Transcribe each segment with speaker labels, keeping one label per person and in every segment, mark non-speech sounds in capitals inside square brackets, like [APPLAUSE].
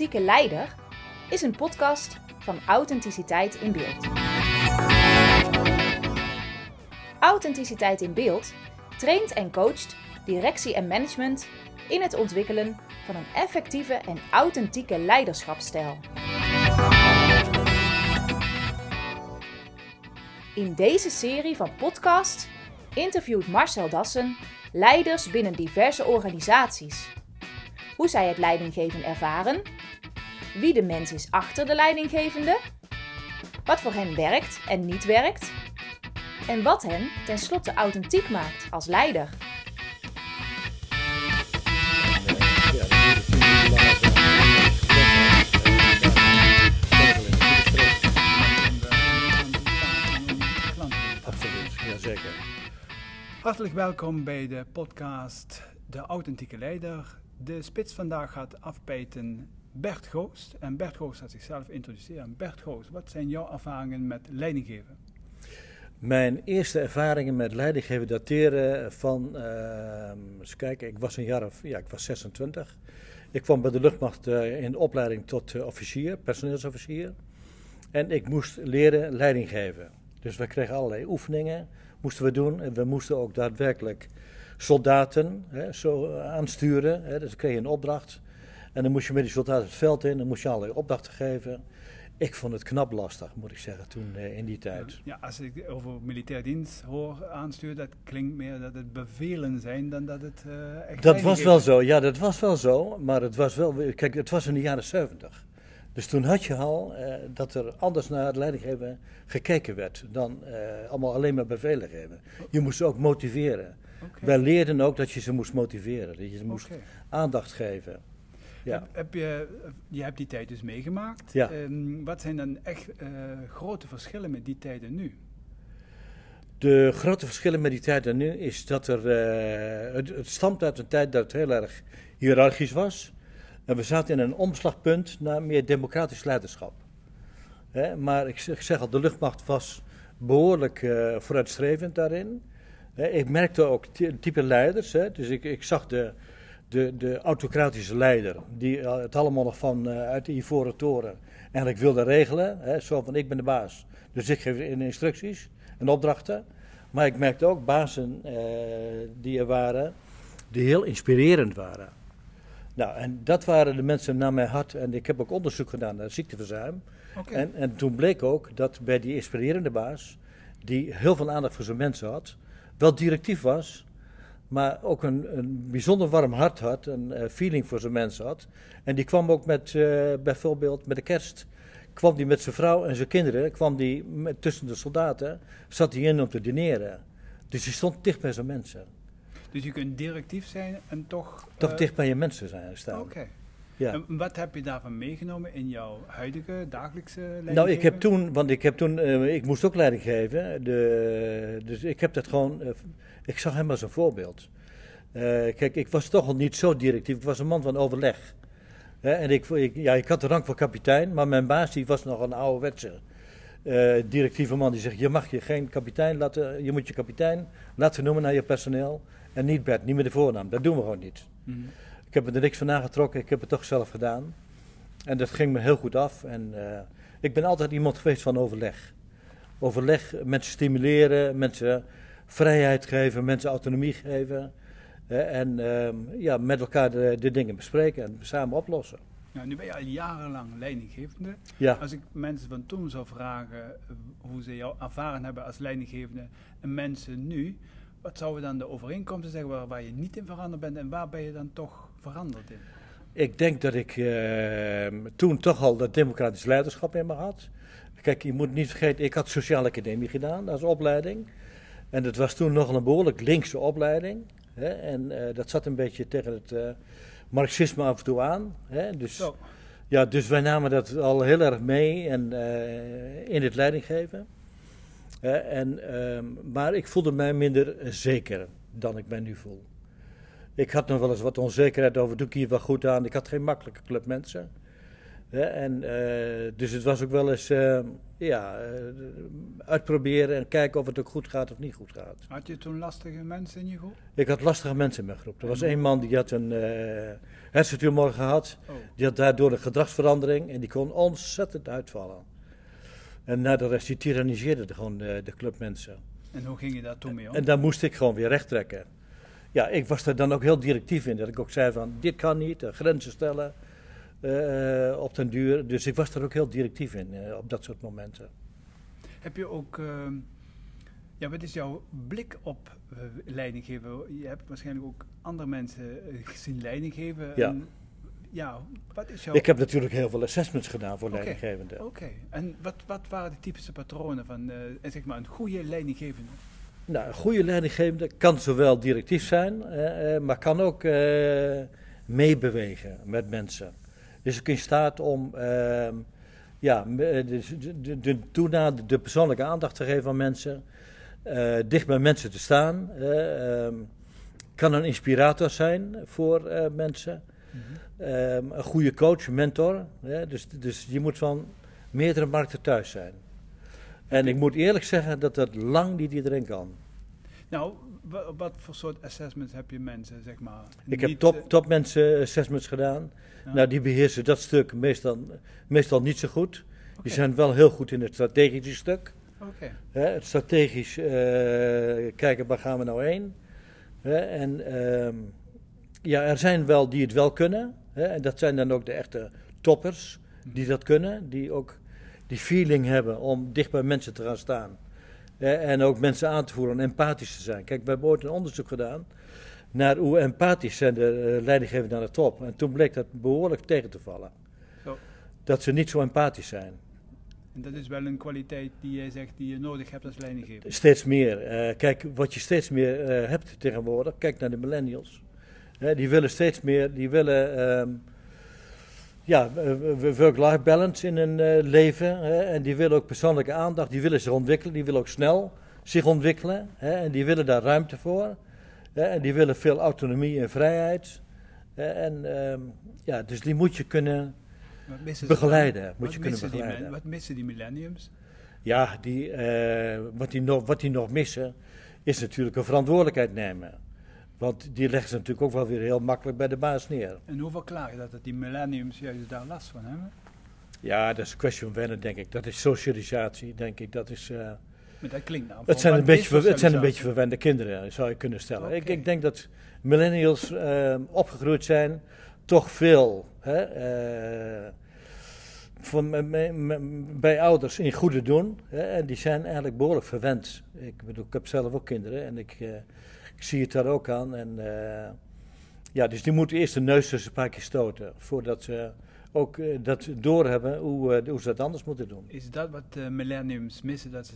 Speaker 1: Authentieke Leider is een podcast van Authenticiteit in Beeld. Authenticiteit in Beeld traint en coacht directie en management in het ontwikkelen van een effectieve en authentieke leiderschapsstijl. In deze serie van podcasts interviewt Marcel Dassen leiders binnen diverse organisaties. Hoe zij het leidinggeven ervaren, wie de mens is achter de leidinggevende, wat voor hen werkt en niet werkt, en wat hen tenslotte authentiek maakt als leider.
Speaker 2: Hartelijk welkom bij de podcast De Authentieke Leider. De spits vandaag gaat afbijten Bert Goost. En Bert Goost gaat zichzelf introduceren. Bert Goost, wat zijn jouw ervaringen met leidinggeven?
Speaker 3: Mijn eerste ervaringen met leidinggeven dateren van, uh, kijken, ik was een jaar of, ja, ik was 26. Ik kwam bij de luchtmacht uh, in de opleiding tot uh, officier, personeelsofficier. En ik moest leren leiding geven. Dus we kregen allerlei oefeningen, moesten we doen. En we moesten ook daadwerkelijk soldaten hè, zo aansturen. Hè. Dus kreeg je een opdracht. En dan moest je met die soldaten het veld in, dan moest je allerlei opdrachten geven. Ik vond het knap lastig, moet ik zeggen, toen uh, in die tijd.
Speaker 2: Ja, als ik over militair dienst hoor aansturen, dat klinkt meer dat het bevelen zijn dan dat het uh, echt
Speaker 3: Dat was wel zo, ja, dat was wel zo. Maar het was wel, kijk, het was in de jaren 70. Dus toen had je al dat er anders naar het leidinggeven gekeken werd dan allemaal alleen maar bevelen geven. Je moest ze ook motiveren. Okay. Wij leerden ook dat je ze moest motiveren, dat je ze moest okay. aandacht geven.
Speaker 2: Ja. Heb, heb, je, je hebt die tijd dus meegemaakt.
Speaker 3: Ja.
Speaker 2: Um, wat zijn dan echt uh, grote verschillen met die tijd en nu?
Speaker 3: De grote verschillen met die tijd en nu is dat er. Uh, het, het stamt uit een tijd dat het heel erg hiërarchisch was. En we zaten in een omslagpunt naar meer democratisch leiderschap. Hè, maar ik zeg, ik zeg, al, de luchtmacht was behoorlijk uh, vooruitstrevend daarin. Ik merkte ook type leiders. Hè, dus ik, ik zag de, de, de autocratische leider, die het allemaal nog van uh, uit de Ivoren Toren eigenlijk wilde regelen. Hè, zo van ik ben de baas, dus ik geef in instructies en opdrachten. Maar ik merkte ook bazen uh, die er waren, die heel inspirerend waren. Nou, en dat waren de mensen naar mijn hart. En ik heb ook onderzoek gedaan naar ziekteverzuim.
Speaker 2: Okay.
Speaker 3: En, en toen bleek ook dat bij die inspirerende baas, die heel veel aandacht voor zijn mensen had, wel directief was, maar ook een, een bijzonder warm hart had, een uh, feeling voor zijn mensen had. En die kwam ook met, uh, bijvoorbeeld met de kerst, kwam die met zijn vrouw en zijn kinderen, kwam die met, tussen de soldaten, zat hij in om te dineren. Dus hij stond dicht bij zijn mensen.
Speaker 2: Dus je kunt directief zijn en toch...
Speaker 3: Toch uh, dicht bij je mensen zijn staan.
Speaker 2: Oké. Okay.
Speaker 3: Ja.
Speaker 2: En wat heb je daarvan meegenomen in jouw huidige dagelijkse leiding?
Speaker 3: Nou, ik heb toen, want ik heb toen, uh, ik moest ook leiding geven. De, dus ik heb dat gewoon, uh, ik zag hem als een voorbeeld. Uh, kijk, ik was toch al niet zo directief. Ik was een man van overleg. En ik, ik, ja, ik had de rang van kapitein, maar mijn baas die was nog een ouderwetse directieve man. Die zegt, je mag je geen kapitein laten, je moet je kapitein laten noemen naar je personeel. En niet Bert, niet met de voornaam. Dat doen we gewoon niet.
Speaker 2: Mm-hmm.
Speaker 3: Ik heb er niks van nagetrokken, ik heb het toch zelf gedaan. En dat ging me heel goed af. En uh, ik ben altijd iemand geweest van overleg. Overleg, mensen stimuleren, mensen vrijheid geven, mensen autonomie geven. Uh, en uh, ja, met elkaar de, de, dingen bespreken en samen oplossen.
Speaker 2: Ja, nu ben je al jarenlang leidinggevende.
Speaker 3: Ja.
Speaker 2: Als ik mensen van toen zou vragen hoe ze jou ervaren hebben als leidinggevende en mensen nu, wat zouden dan de overeenkomsten zeggen waar, waar je niet in veranderd bent en waar ben je dan toch veranderd in?
Speaker 3: Ik denk dat ik uh, toen toch al dat democratisch leiderschap in me had. Kijk, je moet niet vergeten, ik had sociale academie gedaan als opleiding. En dat was toen nog een behoorlijk linkse opleiding. Hè? En uh, dat zat een beetje tegen het uh, marxisme af en toe aan. Hè? Dus, ja, dus wij namen dat al heel erg mee en, in het leidinggeven. en, um, maar ik voelde mij minder zeker dan ik mij nu voel. Ik had nog wel eens wat onzekerheid over, doe ik hier wel goed aan? Ik had geen makkelijke club mensen. Hè, en, eh, dus het was ook wel eens eh, ja, eh, uitproberen en kijken of het ook goed gaat of niet goed gaat.
Speaker 2: Had je toen lastige mensen in je groep?
Speaker 3: Ik had lastige mensen in mijn groep. Er was één man die had een hersentumor gehad.
Speaker 2: Oh,
Speaker 3: Die had daardoor een gedragsverandering en die kon ontzettend uitvallen. En na de rest, die tyranniseerde de, gewoon de, de clubmensen.
Speaker 2: en hoe ging je daar toen mee om?
Speaker 3: En daar moest ik gewoon weer recht trekken. Ja, ik was er dan ook heel directief in. Dat ik ook zei van, dit kan niet, eh, grenzen stellen eh, op den duur. Dus ik was er ook heel directief in, eh, op dat soort momenten.
Speaker 2: Heb je ook, ehm, ja, wat is jouw blik op eh, leiding geven? Je hebt waarschijnlijk ook andere mensen gezien leiding geven.
Speaker 3: Ja.
Speaker 2: En, ja, wat is jouw...
Speaker 3: Ik heb natuurlijk heel veel assessments gedaan voor
Speaker 2: Oké.
Speaker 3: leidinggevenden.
Speaker 2: Oké, en wat, wat waren de typische patronen van, zeg maar, een goede leidinggevende?
Speaker 3: Nou, een goede leidinggevende kan zowel directief zijn, eh, eh, maar kan ook eh, meebewegen met mensen. Dus ook in staat om ehm, ja, dus de, de, de, de persoonlijke aandacht te geven aan mensen, eh, dicht bij mensen te staan. eh, ehm, kan een inspirator zijn voor eh, mensen. Ehm, een goede coach, mentor. Dus, dus je moet van meerdere markten thuis zijn. En ik moet eerlijk zeggen dat dat lang niet iedereen kan.
Speaker 2: Nou, wa- wat voor soort assessments heb je mensen, zeg maar?
Speaker 3: Ik heb top,
Speaker 2: eh,
Speaker 3: topmensen assessments gedaan.
Speaker 2: ja.
Speaker 3: Nou, die beheersen dat stuk meestal, meestal niet zo goed. Die zijn wel heel goed in het strategische stuk.
Speaker 2: oké.
Speaker 3: Hè? Het strategisch eh, kijken waar gaan we nou heen. Hè? En ehm, ja, er zijn wel die het wel kunnen. Hè? En dat zijn dan ook de echte toppers die dat kunnen. Die ook die feeling hebben om dicht bij mensen te gaan staan. En ook mensen aan te voeren en empathisch te zijn. Kijk, we hebben ooit een onderzoek gedaan naar hoe empathisch zijn de uh, leidinggevenden aan de top. En toen bleek dat behoorlijk tegen te vallen.
Speaker 2: Zo.
Speaker 3: Dat ze niet zo empathisch zijn.
Speaker 2: En dat is wel een kwaliteit die jij zegt die je nodig hebt als leidinggever.
Speaker 3: Steeds meer. Eh, kijk, wat je steeds meer eh, hebt tegenwoordig, kijk naar de millennials. Die willen steeds meer, die willen ehm, ja, eh, work-life balance in hun eh, leven. Hè, en die willen ook persoonlijke aandacht, die willen zich ontwikkelen, die willen ook snel zich ontwikkelen. Hè, en die willen daar ruimte voor. Hè, en die willen veel autonomie en vrijheid. Hè, en ehm, ja, dus die moet je kunnen
Speaker 2: ze
Speaker 3: begeleiden. Moet
Speaker 2: Wat
Speaker 3: je kunnen
Speaker 2: missen die men-
Speaker 3: begeleiden.
Speaker 2: wat missen die millenniums?
Speaker 3: Ja, die, eh, wat, die nog, wat die nog missen, is natuurlijk een verantwoordelijkheid nemen. Want die leggen ze natuurlijk ook wel weer heel makkelijk bij de baas neer.
Speaker 2: En hoe verklaar je dat, dat die millenniums juist daar last van hebben?
Speaker 3: Ja, dat is een kwestie van wennen, denk ik. Dat is socialisatie, denk ik. Dat is, eh,
Speaker 2: Maar dat klinkt nou.
Speaker 3: het, zijn een beetje, het zijn een beetje verwende kinderen, zou je kunnen stellen. Ik, ik denk dat millennials eh, opgegroeid zijn, toch veel hè, eh, bij ouders in goede doen. Hè, en die zijn eigenlijk behoorlijk verwend. Ik bedoel, ik heb zelf ook kinderen en ik, eh, ik zie het daar ook aan. En, eh, ja, dus die moeten eerst de neus tussen een paar keer stoten, voordat ze ook eh, dat doorhebben hoe, eh, hoe ze dat anders moeten doen.
Speaker 2: Is dat wat de millenniums missen, dat ze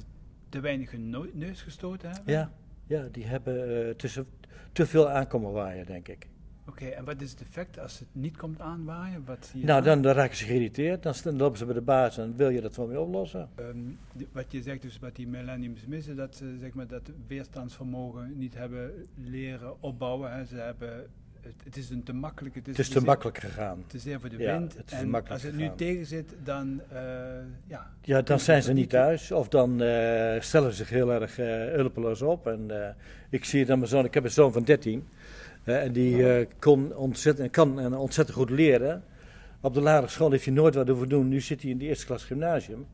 Speaker 2: te weinig hun neus gestoten hebben?
Speaker 3: Ja, ja die hebben tussen, te veel aankomen waaien, denk ik.
Speaker 2: Oké, en wat is het effect als het niet komt aanwaaien? Wat zie je
Speaker 3: Nou,
Speaker 2: dan?
Speaker 3: dan, dan raken ze geïrriteerd, dan, dan lopen ze bij de baas en wil je dat van weer oplossen.
Speaker 2: Ehm, die- wat je zegt dus wat die millenniums missen, dat ze zeg maar, dat weerstandsvermogen niet hebben leren opbouwen. Hè. Ze hebben, het, het is een te makkelijk. Het is,
Speaker 3: Het is te
Speaker 2: zeer-
Speaker 3: makkelijk gegaan.
Speaker 2: te zeer voor de
Speaker 3: Ja,
Speaker 2: wind.
Speaker 3: het is
Speaker 2: en als het nu tegen zit, dan eh, ja.
Speaker 3: Ja, dan zijn ze niet thuis of dan eh, stellen ze zich heel erg eh, hulpeloos op. En ik zie het aan mijn zoon, ik heb een zoon van 13 eh, en die eh, kon ontzettend, kan en ontzettend goed leren. Op de lagere school heeft hij nooit wat hoeven doen. Nu zit hij in de eerste klas gymnasium.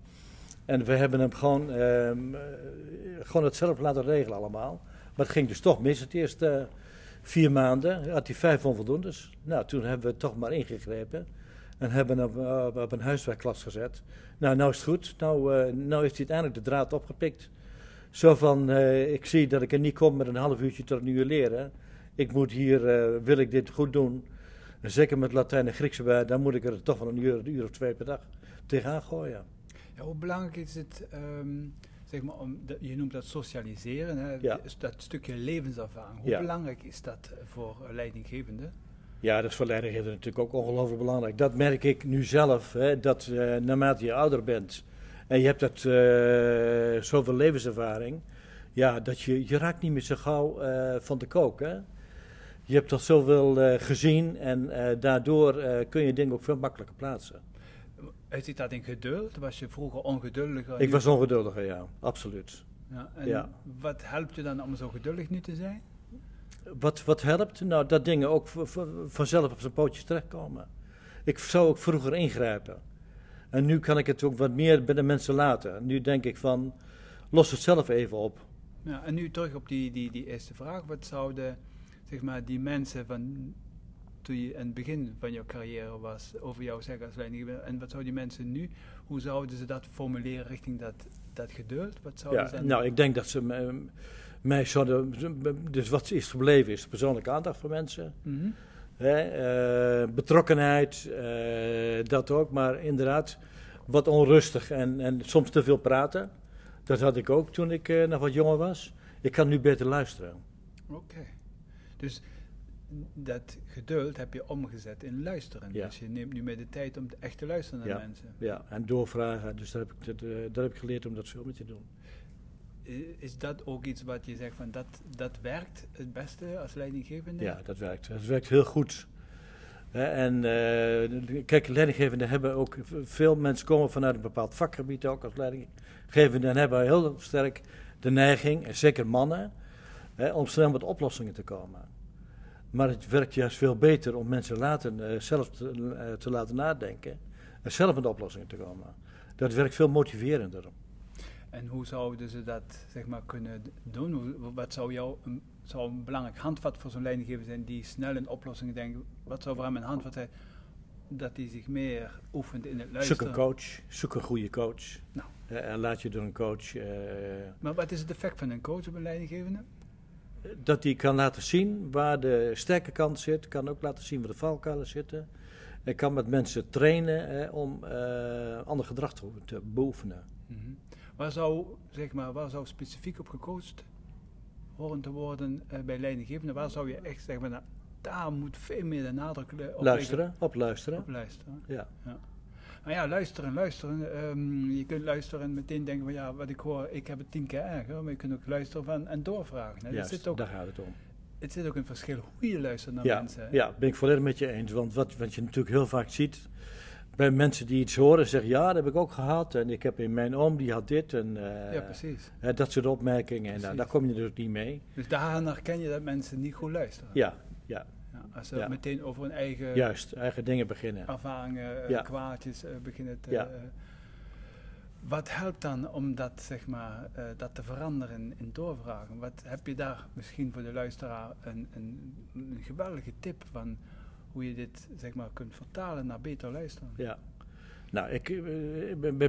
Speaker 3: En we hebben hem gewoon, ehm, eh, gewoon het zelf laten regelen allemaal. Maar het ging dus toch mis. Het eerste eh, vier maanden had hij vijf onvoldoendes. Nou, toen hebben we toch maar ingegrepen. En hebben hem op, op een huiswerkklas gezet. Nou, nou is het goed. Nou, eh, nou heeft hij uiteindelijk de draad opgepikt. Zo van, ik zie dat ik er niet kom met een half uurtje tot uur leren. Ik moet hier, eh, wil ik dit goed doen. En zeker met Latijn en Grieks erbij, dan moet ik er toch wel een uur, een uur of twee per dag tegenaan gooien.
Speaker 2: Ja, hoe belangrijk is het, ehm, zeg maar, om, de- je noemt dat socialiseren, hè,
Speaker 3: Ja.
Speaker 2: dat stukje levenservaring. Hoe
Speaker 3: Ja.
Speaker 2: belangrijk is dat voor een leidinggevende?
Speaker 3: Ja, dat is voor leidinggevenden natuurlijk ook ongelooflijk belangrijk. Dat merk ik nu zelf, hè, dat eh, naarmate je ouder bent en je hebt dat, eh, zoveel levenservaring, ja, dat je, je raakt niet meer zo gauw van de kook. Hè? Je hebt toch zoveel eh, gezien en eh, daardoor eh, kun je dingen ook veel makkelijker plaatsen.
Speaker 2: Uitziet dat in geduld? Was je vroeger ongeduldiger?
Speaker 3: Ik was ongeduldiger, ja, absoluut.
Speaker 2: Ja, en
Speaker 3: ja.
Speaker 2: wat helpt je dan om zo geduldig nu te zijn?
Speaker 3: Wat, wat helpt? Nou, dat dingen ook vanzelf op zijn pootjes terechtkomen. Ik zou ook vroeger ingrijpen. En nu kan ik het ook wat meer bij de mensen laten. Nu denk ik van, los het zelf even op.
Speaker 2: Ja, en nu terug op die, die, die eerste vraag. Wat zouden zeg maar, die mensen van toen je in het begin van jouw carrière was over jou zeggen als leidinggevende? En wat zouden die mensen nu, hoe zouden ze dat formuleren richting dat, dat geduld? Wat zouden
Speaker 3: Ja,
Speaker 2: ze
Speaker 3: nou, ik denk dat ze me- mij zouden... Dus wat is gebleven is persoonlijke aandacht voor mensen.
Speaker 2: Mhm.
Speaker 3: Hè, eh, betrokkenheid, eh, dat ook. Maar inderdaad, wat onrustig en, en soms te veel praten. Dat had ik ook toen ik eh, nog wat jonger was. Ik kan nu beter luisteren.
Speaker 2: Oké. Dus dat geduld heb je omgezet in luisteren.
Speaker 3: Ja.
Speaker 2: Dus je neemt nu meer de tijd om echt te luisteren naar
Speaker 3: Ja.
Speaker 2: mensen.
Speaker 3: Ja, en doorvragen. Dus daar heb ik, eh, daar heb ik geleerd om dat veel meer te doen.
Speaker 2: Is dat ook iets wat je zegt van dat, dat werkt het beste als leidinggevende?
Speaker 3: Ja, dat werkt. Dat werkt heel goed. En eh, kijk, leidinggevenden hebben ook... Veel mensen komen vanuit een bepaald vakgebied ook als leidinggevenden... en hebben heel sterk de neiging, zeker mannen... Hè, om snel met oplossingen te komen. Maar het werkt juist veel beter om mensen laten, eh, zelf te, eh, te laten nadenken... en zelf met oplossingen te komen. Dat werkt veel motiverender.
Speaker 2: En hoe zouden ze dat zeg maar, kunnen doen? Hoe- Wat zou, jou een, zou een belangrijk handvat voor zo'n leidinggever zijn die snel in oplossingen denkt? Wat zou voor hem een handvat zijn? Dat hij zich meer oefent in het
Speaker 3: Zoek
Speaker 2: luisteren.
Speaker 3: een coach, zoek een goede coach.
Speaker 2: Nou.
Speaker 3: Eh, en laat je door een coach...
Speaker 2: Maar wat is het effect van een coach op een leidinggevende?
Speaker 3: Dat hij kan laten zien waar de sterke kant zit, kan ook laten zien waar de valkuilen zitten. En kan met mensen trainen eh, om eh, ander gedrag te, beoefenen.
Speaker 2: Mhm. Waar, zou, zeg maar, waar zou specifiek op gecoacht horen te worden eh, bij leidinggevenden? Waar zou je echt van, nou, daar moet veel meer de nadruk op
Speaker 3: luisteren, op luisteren.
Speaker 2: Op luisteren.
Speaker 3: Ja.
Speaker 2: Maar ja, luisteren, luisteren. Ehm, je kunt luisteren en meteen denken van ja, wat ik hoor, ik heb het tien keer erger. Maar je kunt ook luisteren van, en doorvragen. hè. Het,
Speaker 3: Juist,
Speaker 2: zit ook,
Speaker 3: daar gaat het om.
Speaker 2: het zit ook een verschil hoe je luistert naar
Speaker 3: Ja,
Speaker 2: mensen. hè.
Speaker 3: ja, ben ik volledig met je eens. Want wat, wat je natuurlijk heel vaak ziet bij mensen die iets horen, zeggen ja, dat heb ik ook gehad. En ik heb in mijn oom, die had dit. En eh,
Speaker 2: Ja, precies.
Speaker 3: dat soort opmerkingen. En daar kom je natuurlijk niet mee.
Speaker 2: Dus daar herken je dat mensen niet goed luisteren.
Speaker 3: Ja, ja,
Speaker 2: Ja, als ze
Speaker 3: Ja.
Speaker 2: meteen over hun eigen
Speaker 3: juist. Eigen dingen beginnen.
Speaker 2: ervaringen, eh,
Speaker 3: Ja.
Speaker 2: kwaadjes eh, beginnen te... Wat helpt dan om dat, zeg maar, eh, dat te veranderen in doorvragen? Wat heb je daar misschien voor de luisteraar een, een, een geweldige tip van hoe je dit zeg maar, kunt vertalen naar beter luisteren?
Speaker 3: Ja. Nou, ik,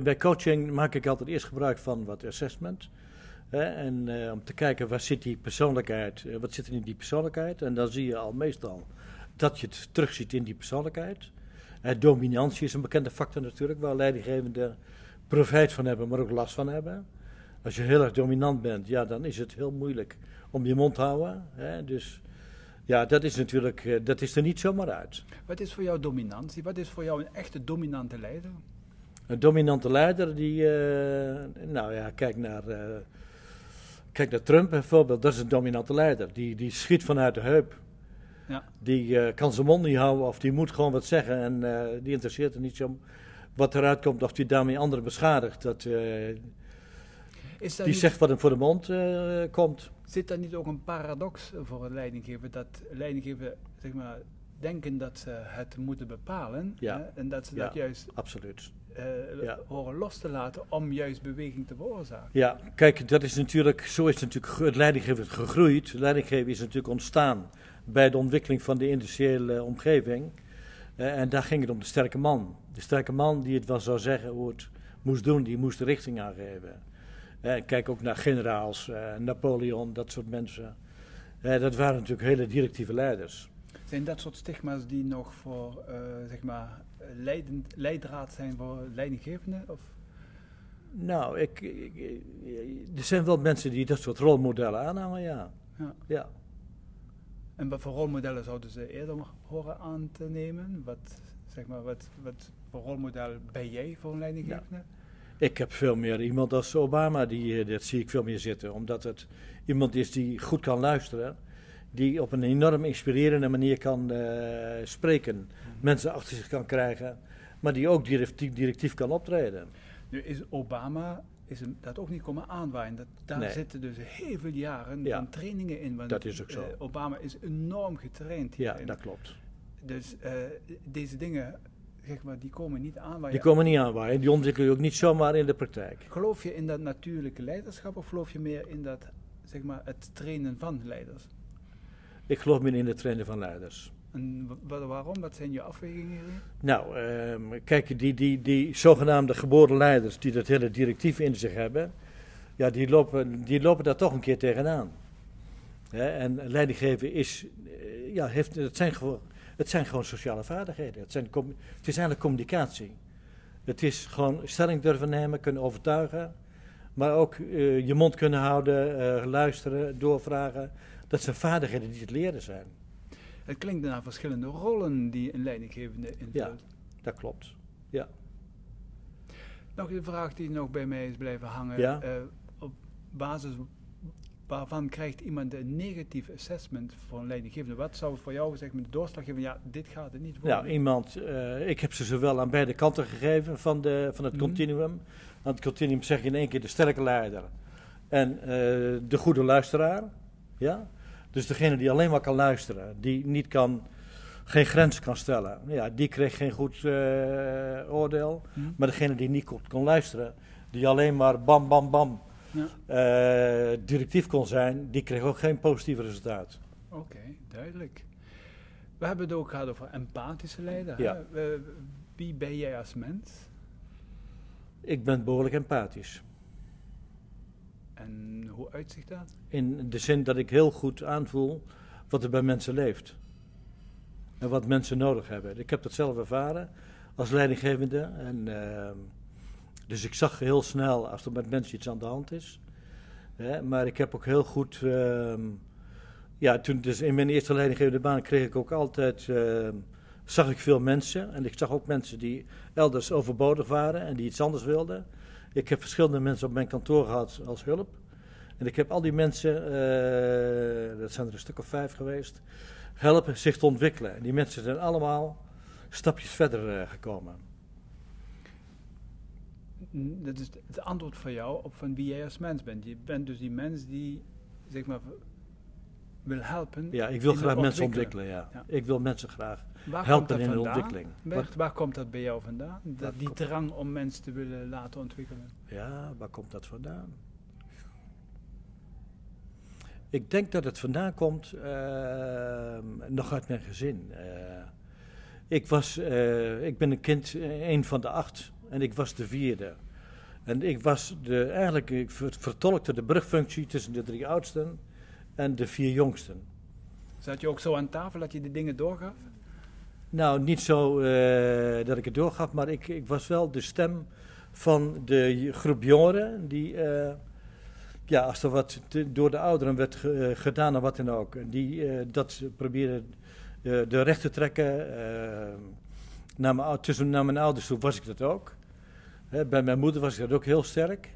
Speaker 3: bij coaching maak ik altijd eerst gebruik van wat assessment. Hè, en eh, om te kijken waar zit die persoonlijkheid, eh, wat zit er in die persoonlijkheid. En dan zie je al meestal dat je het terugziet in die persoonlijkheid. Eh, dominantie is een bekende factor natuurlijk, waar leidinggevenden profijt van hebben, maar ook last van hebben. Als je heel erg dominant bent, ja, dan is het heel moeilijk om je mond te houden. Hè. Dus ja, dat is natuurlijk, dat is er niet zomaar uit.
Speaker 2: Wat is voor jou dominantie? Wat is voor jou een echte dominante leider?
Speaker 3: Een dominante leider die, nou ja, kijk naar, kijk naar Trump bijvoorbeeld, dat is een dominante leider. Die, die schiet vanuit de heup.
Speaker 2: Ja.
Speaker 3: Die eh, kan zijn mond niet houden of die moet gewoon wat zeggen en eh, die interesseert er niet zo om wat eruit komt of die daarmee anderen beschadigt. Dat, eh,
Speaker 2: Is dat
Speaker 3: die
Speaker 2: niet,
Speaker 3: zegt wat hem voor de mond komt.
Speaker 2: Zit daar niet ook een paradox voor een leidinggever? Dat leidinggever zeg maar, denken dat ze het moeten bepalen
Speaker 3: Ja.
Speaker 2: hè, en dat ze
Speaker 3: Ja.
Speaker 2: dat juist
Speaker 3: Absoluut.
Speaker 2: Eh,
Speaker 3: Ja.
Speaker 2: horen los te laten om juist beweging te veroorzaken.
Speaker 3: Ja, kijk, dat is natuurlijk, zo is natuurlijk het leidinggeven gegroeid. Leidinggeven is natuurlijk ontstaan bij de ontwikkeling van de industriële omgeving. Eh, en daar ging het om de sterke man. De sterke man die het wel zou zeggen hoe het moest doen, die moest de richting aangeven. Eh, kijk ook naar generaals, Napoleon, dat soort mensen. Dat waren natuurlijk hele directieve leiders.
Speaker 2: Zijn dat soort stigma's die nog voor zeg maar, leidend, leidraad zijn voor leidinggevenden? Of?
Speaker 3: Nou, ik, er zijn wel mensen die dat soort rolmodellen aanhangen, ja.
Speaker 2: Ja.
Speaker 3: ja.
Speaker 2: En wat voor rolmodellen zouden ze eerder horen aan te nemen? Wat, zeg maar, wat, wat voor rolmodel ben jij voor een leidinggevende?
Speaker 3: Ik heb veel meer iemand als Obama, die, eh, dat zie ik veel meer zitten. Omdat het iemand is die goed kan luisteren. Die op een enorm inspirerende manier kan eh, spreken. Mensen achter zich kan krijgen. maar die ook directief, directief kan optreden.
Speaker 2: Nu is Obama is hem dat ook niet komen aanwaaien. Dat, daar
Speaker 3: Nee.
Speaker 2: zitten dus heel veel jaren
Speaker 3: Ja.
Speaker 2: van trainingen in. Want,
Speaker 3: Dat is ook zo.
Speaker 2: eh, Obama is enorm getraind
Speaker 3: Ja, dat klopt.
Speaker 2: Dus eh, deze dingen, zeg maar, die komen niet aanwaaien.
Speaker 3: Die komen niet aanwaaien. Die ontwikkel je ook niet zomaar in de praktijk.
Speaker 2: Geloof je in dat natuurlijke leiderschap of geloof je meer in dat, zeg maar, het trainen van leiders?
Speaker 3: Ik geloof meer in het trainen van leiders.
Speaker 2: En wa- wa- waarom? Wat zijn je afwegingen hierin?
Speaker 3: Nou, ehm, kijk, die, die, die zogenaamde geboren leiders die dat hele directief in zich hebben, ja, die lopen, die lopen daar toch een keer tegenaan. Hè, en leidinggeven is, eh, ja, heeft, het, zijn gewoon, het zijn gewoon sociale vaardigheden. Het, zijn, is eigenlijk communicatie. Het is gewoon stelling durven nemen, kunnen overtuigen, maar ook eh, je mond kunnen houden, eh, luisteren, doorvragen. Dat zijn vaardigheden die te leren zijn.
Speaker 2: Het klinkt naar verschillende rollen die een leidinggevende invult.
Speaker 3: Ja. Dat klopt.
Speaker 2: Nog een vraag die nog bij mij is blijven hangen.
Speaker 3: Ja.
Speaker 2: Eh, op basis waarvan krijgt iemand een negatief assessment voor een leidinggevende? Wat zou voor jou zeg maar, de doorslag geven? Ja, dit gaat het niet worden.
Speaker 3: Nou, iemand, eh, ik heb ze zowel aan beide kanten gegeven van, de, van het
Speaker 2: Mhm.
Speaker 3: continuum. Aan het continuum zeg je in één keer de sterke leider en eh, de goede luisteraar. Ja? Dus degene die alleen maar kan luisteren, die niet kan, geen grens kan stellen, ja, die kreeg geen goed eh, oordeel.
Speaker 2: Hm?
Speaker 3: Maar degene die niet kon, kon luisteren, die alleen maar bam, bam, bam
Speaker 2: Ja.
Speaker 3: eh, directief kon zijn, die kreeg ook geen positief resultaat.
Speaker 2: Oké, duidelijk. We hebben het ook gehad over empathische leider.
Speaker 3: Ja.
Speaker 2: Eh, wie ben jij als mens?
Speaker 3: Ik ben behoorlijk empathisch.
Speaker 2: En hoe uitzicht dat?
Speaker 3: In de zin dat ik heel goed aanvoel wat er bij mensen leeft. En wat mensen nodig hebben. Ik heb dat zelf ervaren als leidinggevende. En, ehm, dus ik zag heel snel als er met mensen iets aan de hand is. Hè, maar ik heb ook heel goed. ehm, ja, toen dus in mijn eerste leidinggevende baan kreeg ik ook altijd. ehm, zag ik veel mensen. En ik zag ook mensen die elders overbodig waren en die iets anders wilden. Ik heb verschillende mensen op mijn kantoor gehad als hulp. En ik heb al die mensen, eh, dat zijn er een stuk of vijf geweest, helpen zich te ontwikkelen. En die mensen zijn allemaal stapjes verder eh, gekomen.
Speaker 2: Dat is het antwoord van jou op van wie jij als mens bent. Je bent dus die mens die, zeg maar, wil helpen.
Speaker 3: Ja, ik wil graag mensen
Speaker 2: ontwikkelen.
Speaker 3: Ja.
Speaker 2: Ja.
Speaker 3: Ik wil mensen graag
Speaker 2: Waar
Speaker 3: helpen in
Speaker 2: vandaan,
Speaker 3: ontwikkeling.
Speaker 2: Bert? waar komt dat bij jou vandaan? Dat, die drang om mensen te willen laten ontwikkelen.
Speaker 3: Ja, waar komt dat vandaan? Ik denk dat het vandaan komt ehm, nog uit mijn gezin. Eh, ik, was, eh, ik ben een kind, eh, een van de acht, en ik was de vierde. En ik was de, eigenlijk, ik ver- vertolkte de brugfunctie tussen de drie oudsten en de vier jongsten.
Speaker 2: Zat je ook zo aan tafel dat je de dingen doorgaf?
Speaker 3: Nou, niet zo eh, dat ik het doorgaf, maar ik, ik was wel de stem van de groep jongeren. Die, eh, ja, als er wat te- door de ouderen werd ge- eh, gedaan en wat dan ook, die dat probeerden de recht te trekken. naar, mijn, tussen, naar mijn ouders toe was ik dat ook. Hè, bij mijn moeder was ik dat ook heel sterk.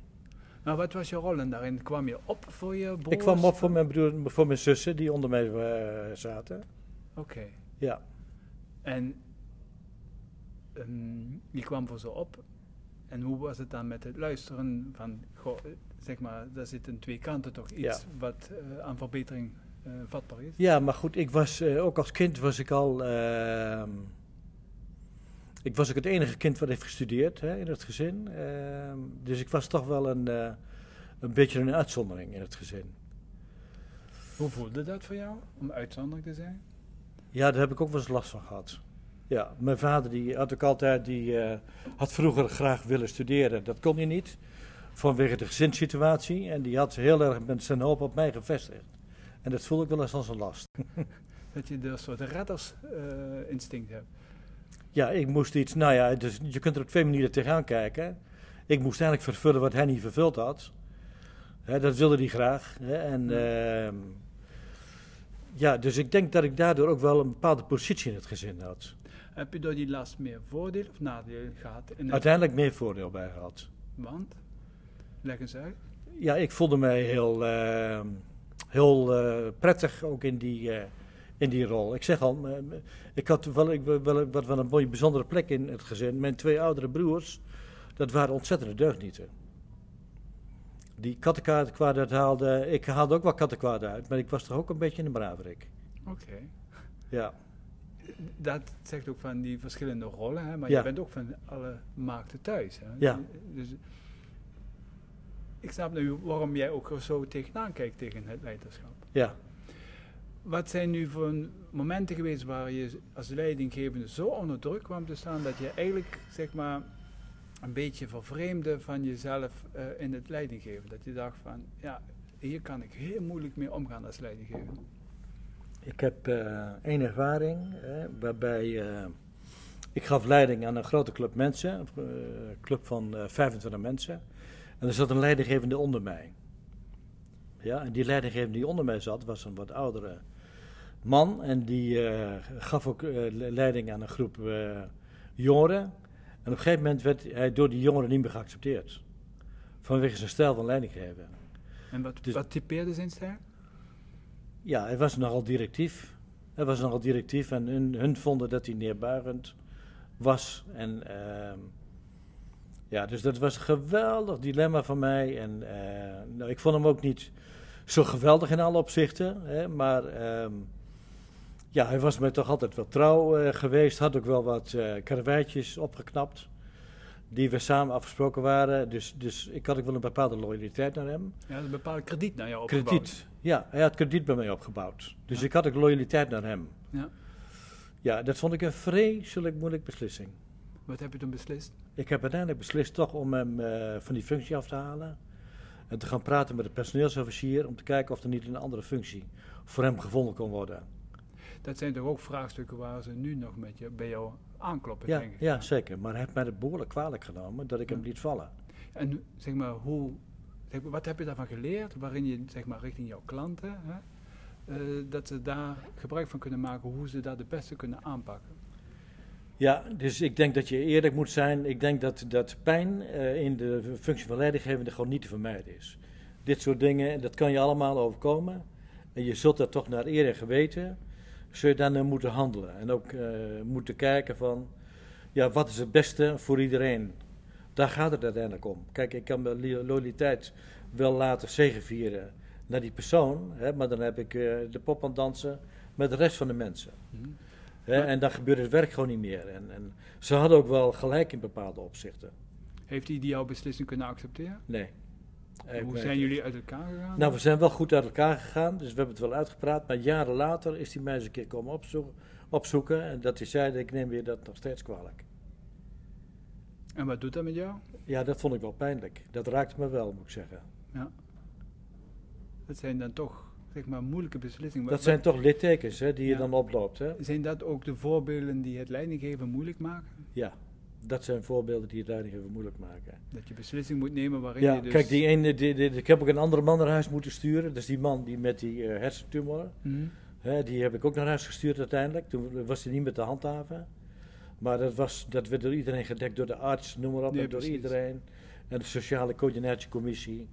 Speaker 2: Maar wat was je rol en daarin? Kwam je op voor je broers?
Speaker 3: Ik kwam op voor mijn broer, voor mijn zussen die onder mij eh, zaten.
Speaker 2: Oké.
Speaker 3: Ja.
Speaker 2: En ehm, je kwam voor ze op. En hoe was het dan met het luisteren van, goh, zeg maar, daar zitten twee kanten toch iets
Speaker 3: Ja.
Speaker 2: wat eh, aan verbetering eh, vatbaar is?
Speaker 3: Ja, maar goed, ik was ook als kind was ik al. Ik was ook het enige kind wat heeft gestudeerd hè, in het gezin. Ehm, dus ik was toch wel een, eh, een beetje een uitzondering in het gezin.
Speaker 2: Hoe voelde dat voor jou, om uitzonderlijk te zijn?
Speaker 3: Ja, daar heb ik ook wel eens last van gehad. Ja, mijn vader die had ook altijd, die eh, had vroeger graag willen studeren. Dat kon hij niet, vanwege de gezinssituatie. En die had heel erg met zijn hoop op mij gevestigd. En dat voelde ik wel eens als een last. [LAUGHS]
Speaker 2: Dat je een soort reddersinstinct hebt.
Speaker 3: Ja, ik moest iets, nou ja, dus je kunt er op twee manieren tegenaan kijken. Ik moest eigenlijk vervullen wat hij niet vervuld had. Hè, dat wilde hij graag. Hè, en
Speaker 2: Ja.
Speaker 3: ehm, ja, dus ik denk dat ik daardoor ook wel een bepaalde positie in het gezin had.
Speaker 2: Heb je door die last meer voordeel of nadeel gehad?
Speaker 3: Uiteindelijk meer voordeel bij gehad.
Speaker 2: Want? Leg eens uit.
Speaker 3: Ja, ik voelde mij heel, ehm, heel eh, prettig ook in die, eh, in die rol. Ik zeg al, ik had wel, ik, wel, wat wel een mooie bijzondere plek in het gezin. Mijn twee oudere broers, dat waren ontzettende deugnieten. Die kattenkwaad uit haalde, ik haalde ook wel kattenkwaad uit, maar ik was toch ook een beetje een braverik.
Speaker 2: Oké.
Speaker 3: Ja.
Speaker 2: Dat zegt ook van die verschillende rollen, hè? maar
Speaker 3: Ja.
Speaker 2: je bent ook van alle markten thuis. Hè?
Speaker 3: Ja.
Speaker 2: Dus ik snap nu waarom jij ook zo tegenaan kijkt tegen het leiderschap.
Speaker 3: Ja.
Speaker 2: Wat zijn nu voor momenten geweest waar je als leidinggevende zo onder druk kwam te staan dat je eigenlijk zeg maar een beetje vervreemde van jezelf eh, in het leidinggeven? Dat je dacht van ja, hier kan ik heel moeilijk mee omgaan als leidinggevende.
Speaker 3: Ik heb eh één ervaring hè, waarbij eh, ik gaf leiding aan een grote club mensen, een club van eh 25 mensen. En er zat een leidinggevende onder mij. Ja, en die leidinggevende die onder mij zat was een wat oudere man. En die eh, gaf ook eh, le- leiding aan een groep eh, jongeren. En op een gegeven moment werd hij door die jongeren niet meer geaccepteerd. Vanwege zijn stijl van leidinggeven.
Speaker 2: En wat,
Speaker 3: Dus-
Speaker 2: wat typeerde zijn stijl?
Speaker 3: Ja, hij was nogal directief. Hij was nogal directief en hun, hun vonden dat hij neerbuigend was. En ehm, ja, dus dat was een geweldig dilemma voor mij. En nou, ik vond hem ook niet zo geweldig in alle opzichten. Hè, maar ehm, ja, hij was me toch altijd wel trouw eh, geweest. Had ook wel wat eh karweitjes opgeknapt. Die we samen afgesproken waren. Dus, dus ik had ook wel een bepaalde loyaliteit naar hem.
Speaker 2: Ja, een bepaald krediet naar jou opgebouwd.
Speaker 3: Krediet. Ja, hij had krediet bij mij opgebouwd. Dus
Speaker 2: Ja.
Speaker 3: ik had ook loyaliteit naar hem.
Speaker 2: Ja.
Speaker 3: Ja, dat vond ik een vreselijk moeilijke beslissing.
Speaker 2: Wat heb je toen beslist?
Speaker 3: Ik heb uiteindelijk beslist toch om hem eh, van die functie af te halen. En te gaan praten met de personeelsofficier om te kijken of er niet een andere functie voor hem gevonden kon worden.
Speaker 2: Dat zijn toch ook vraagstukken waar ze nu nog met je, bij jou aankloppen,
Speaker 3: Ja,
Speaker 2: denk ik.
Speaker 3: ja, zeker. Maar hij heeft mij het behoorlijk kwalijk genomen dat ik hem liet vallen.
Speaker 2: En zeg maar, hoe, zeg maar, wat heb je daarvan geleerd, waarin je zeg maar, richting jouw klanten, hè, eh, dat ze daar gebruik van kunnen maken, hoe ze dat het beste kunnen aanpakken?
Speaker 3: Ja, dus ik denk dat je eerlijk moet zijn. Ik denk dat, dat pijn eh, in de functie van leidinggevende gewoon niet te vermijden is. Dit soort dingen, dat kan je allemaal overkomen. En je zult daar toch naar eer en geweten, zul je naar moeten handelen. En ook eh, moeten kijken van, ja, wat is het beste voor iedereen? Daar gaat het uiteindelijk om. Kijk, ik kan mijn li- loyaliteit wel laten zegevieren naar die persoon, hè, maar dan heb ik eh, de pop aan het dansen met de rest van de mensen.
Speaker 2: Hm?
Speaker 3: Hè, en dan gebeurt het werk gewoon niet meer. En, en ze hadden ook wel gelijk in bepaalde opzichten.
Speaker 2: Heeft hij die jouw beslissing kunnen accepteren?
Speaker 3: Nee. Hij
Speaker 2: hoe zijn jullie uit elkaar gegaan?
Speaker 3: Nou, we zijn wel goed uit elkaar gegaan, dus we hebben het wel uitgepraat. Maar jaren later is hij mij eens een keer komen opzoeken. opzoeken en dat hij zei, ik neem je dat nog steeds kwalijk.
Speaker 2: En wat doet dat met jou?
Speaker 3: Ja, dat vond ik wel pijnlijk. Dat raakte me wel, moet ik zeggen.
Speaker 2: Dat zijn dan toch zeg maar, moeilijke beslissingen.
Speaker 3: Dat zijn toch littekens hè, die je
Speaker 2: Ja.
Speaker 3: dan oploopt. Hè?
Speaker 2: Zijn dat ook de voorbeelden die het leidinggeven moeilijk maken?
Speaker 3: Ja, dat zijn voorbeelden die het leidinggeven moeilijk maken.
Speaker 2: Dat je beslissing moet nemen waarin
Speaker 3: Ja,
Speaker 2: je dus...
Speaker 3: kijk, die ene, die, die- ik heb ook een andere man naar huis moeten sturen. Dat is die man die met die eh, hersentumor.
Speaker 2: Hm?
Speaker 3: Hè, die heb ik ook naar huis gestuurd uiteindelijk. Toen was hij niet meer te handhaven. Maar dat, was, dat werd door iedereen gedekt, door de arts, noem maar op,
Speaker 2: Nee,
Speaker 3: door
Speaker 2: precies.
Speaker 3: iedereen. En de sociale coördinatiecommissie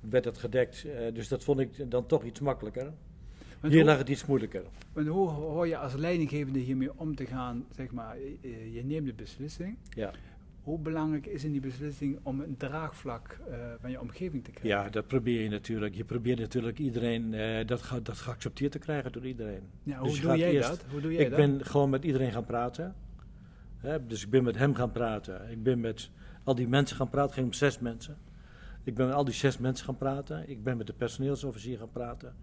Speaker 3: werd dat gedekt. Eh, dus dat vond ik dan toch iets makkelijker.
Speaker 2: Want
Speaker 3: Hier
Speaker 2: hoe-
Speaker 3: lag het iets moeilijker.
Speaker 2: En hoe hoor je als leidinggevende hiermee om te gaan? Zeg maar, eh, eh, je neemt de beslissing.
Speaker 3: Ja.
Speaker 2: Hoe belangrijk is in die beslissing om een draagvlak eh, van je omgeving te krijgen?
Speaker 3: ja, dat probeer je natuurlijk. Je probeert natuurlijk iedereen eh, dat, ge- dat geaccepteerd te krijgen door iedereen.
Speaker 2: Ja,
Speaker 3: Dus
Speaker 2: hoe doe jij
Speaker 3: eerst-
Speaker 2: dat? Hoe doe jij
Speaker 3: Ik
Speaker 2: dat?
Speaker 3: ben gewoon met iedereen gaan praten. Hè, dus ik ben met hem gaan praten. Ik ben met al die mensen gaan praten. Het ging om zes mensen. Ik ben met al die zes mensen gaan praten. Ik ben met de personeelsofficier gaan praten.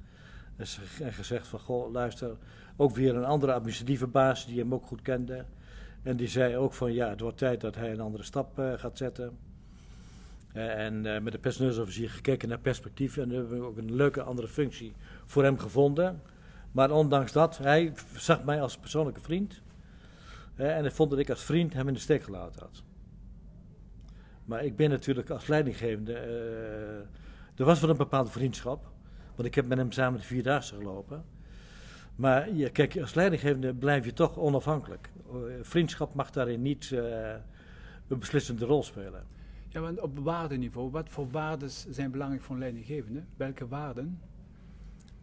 Speaker 3: En ze- En gezegd van, goh, luister, ook weer een andere administratieve baas die hem ook goed kende. En die zei ook van, ja, het wordt tijd dat hij een andere stap eh, gaat zetten. Eh, en eh, met de personeelsofficier gekeken naar perspectief. En we hebben ook een leuke andere functie voor hem gevonden. Maar ondanks dat, hij zag mij als persoonlijke vriend. En hij vond dat ik als vriend hem in de steek gelaten had. Maar ik ben natuurlijk als leidinggevende. er was wel een bepaalde vriendschap. Want ik heb met hem samen de vierdaagse gelopen. Maar ja, kijk, als leidinggevende blijf je toch onafhankelijk. Eh, vriendschap mag daarin niet eh, een beslissende rol spelen.
Speaker 2: Ja, want op waardeniveau, wat voor waarden zijn belangrijk voor een leidinggevende? Welke waarden?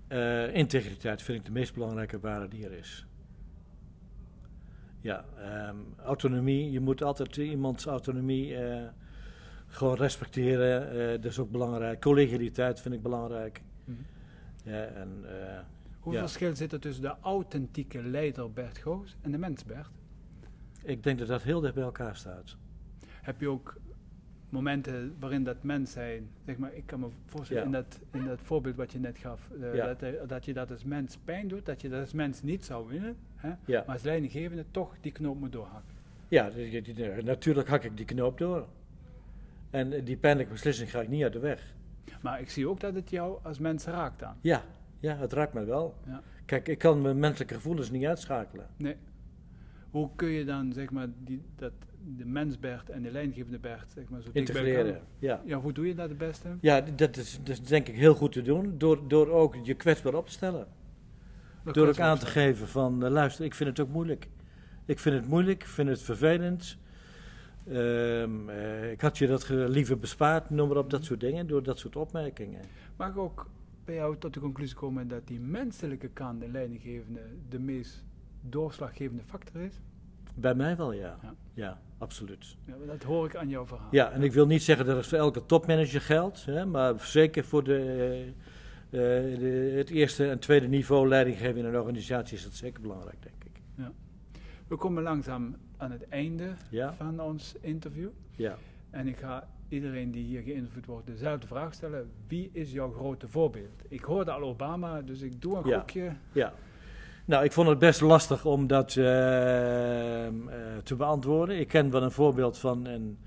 Speaker 3: Eh, integriteit vind ik de meest belangrijke waarde die er is. Ja, ehm, autonomie. Je moet altijd iemands autonomie gewoon respecteren. dat is ook belangrijk. Collegialiteit vind ik belangrijk. Ja, en, eh,
Speaker 2: Hoeveel
Speaker 3: Ja.
Speaker 2: verschil zit er tussen de authentieke leider Bert Goos en de mens Bert?
Speaker 3: ik denk dat dat heel dicht bij elkaar staat.
Speaker 2: Heb je ook momenten waarin dat mens zijn, zeg maar, ik kan me voorstellen
Speaker 3: Ja.
Speaker 2: in, dat, in dat voorbeeld wat je net gaf, eh,
Speaker 3: Ja.
Speaker 2: dat, dat je dat als mens pijn doet, dat je dat als mens niet zou willen, hè,
Speaker 3: Ja,
Speaker 2: maar als leidinggevende toch die knoop moet doorhakken.
Speaker 3: ja die- die- die- natuurlijk hak ik die knoop door. En eh, die pijnlijke beslissing ga ik niet uit de weg.
Speaker 2: Maar ik zie ook dat het jou als mens raakt dan.
Speaker 3: Ja, ja het raakt mij wel.
Speaker 2: Ja.
Speaker 3: Kijk, ik kan mijn menselijke gevoelens niet uitschakelen.
Speaker 2: Nee. Hoe kun je dan, zeg maar, die, dat, de mens Bert en de leidinggevende Bert, zeg maar, zo
Speaker 3: Integreren. Ja.
Speaker 2: Ja, hoe doe je dat het beste?
Speaker 3: Ja, dat is, dat is denk ik heel goed te doen. Door, door ook je kwetsbaar op te stellen.
Speaker 2: Dat
Speaker 3: door ook aan te geven van, eh, luister, ik vind het ook moeilijk. Ik vind het moeilijk, ik vind het vervelend. Ehm, eh, ik had je dat liever bespaard, noem maar op, dat soort dingen. Door dat soort opmerkingen.
Speaker 2: Mag ik ook bij jou tot de conclusie komen dat die menselijke kant, de leidinggevende, de meest doorslaggevende factor is?
Speaker 3: Bij mij wel, ja.
Speaker 2: Ja.
Speaker 3: Ja, absoluut.
Speaker 2: Ja, dat hoor ik aan jouw verhaal.
Speaker 3: Ja, en ik wil niet zeggen dat het voor elke topmanager geldt. Hè, maar zeker voor de, eh, eh, de, het eerste en tweede niveau leidinggeven in een organisatie is dat zeker belangrijk, denk ik.
Speaker 2: We komen langzaam aan het einde
Speaker 3: Ja,
Speaker 2: van ons interview.
Speaker 3: ja.
Speaker 2: En ik ga iedereen die hier geïnterviewd wordt dezelfde vraag stellen. Wie is jouw grote voorbeeld? Ik hoorde al Obama, dus ik doe een
Speaker 3: Ja.
Speaker 2: gokje.
Speaker 3: Ja. Nou, ik vond het best lastig om dat eh, eh, te beantwoorden. Ik ken wel een voorbeeld van een,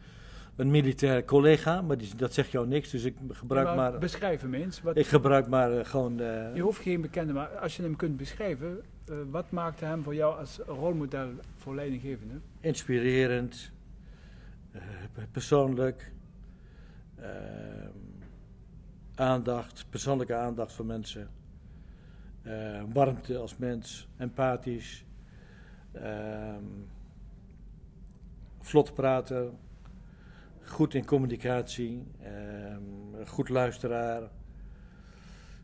Speaker 3: een militair collega, maar die, dat zegt jou niks, dus ik gebruik
Speaker 2: Maar
Speaker 3: maar,
Speaker 2: Beschrijf hem eens. Wat,
Speaker 3: ik gebruik maar eh, gewoon...
Speaker 2: je hoeft geen bekende, maar als je hem kunt beschrijven, eh, wat maakte hem voor jou als rolmodel voor leidinggevende?
Speaker 3: inspirerend, eh, persoonlijk, ehm, aandacht, persoonlijke aandacht voor mensen, eh, warmte als mens, empathisch, ehm, vlot praten, goed in communicatie, ehm, goed luisteraar.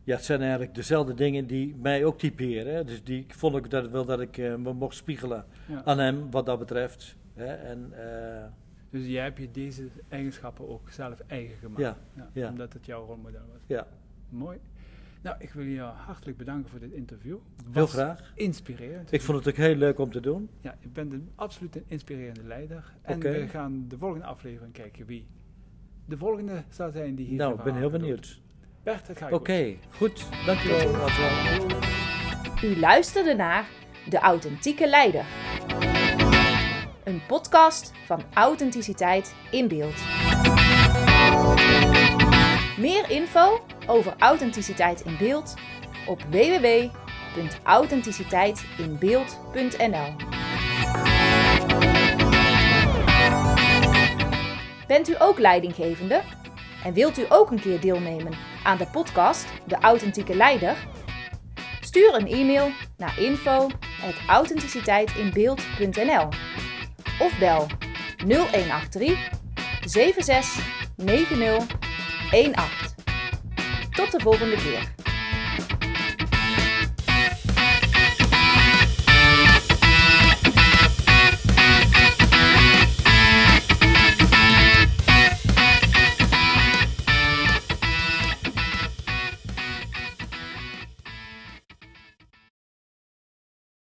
Speaker 3: Ja, het zijn eigenlijk dezelfde dingen die mij ook typeren. Hè. Dus die vond ik dat, wel dat ik eh, me mocht spiegelen
Speaker 2: Ja.
Speaker 3: aan hem wat dat betreft. Hè? En, eh,
Speaker 2: Dus jij hebt je deze eigenschappen ook zelf eigen gemaakt.
Speaker 3: ja, ja.
Speaker 2: Omdat het jouw rolmodel was.
Speaker 3: ja,
Speaker 2: Mooi. Nou, ik wil je hartelijk bedanken voor dit interview.
Speaker 3: heel graag.
Speaker 2: Inspirerend.
Speaker 3: Ik vond het ook heel leuk om te doen.
Speaker 2: Ja, je bent een, absoluut een inspirerende leider. En we gaan de volgende aflevering kijken wie de volgende zal zijn die hier
Speaker 3: nou, ik ben heel benieuwd.
Speaker 2: Bert, dat ga ik
Speaker 3: Oké, goed. Dankjewel.
Speaker 1: U luisterde naar De Authentieke Leider. Een podcast van authenticiteit in beeld. Meer info over authenticiteit in beeld op www.authenticiteitinbeeld.nl. Bent u ook leidinggevende? En wilt u ook een keer deelnemen aan de podcast De Authentieke Leider? Stuur een e-mail naar info.authenticiteitinbeeld.nl of bel 0183 76 90 18. Tot de volgende keer.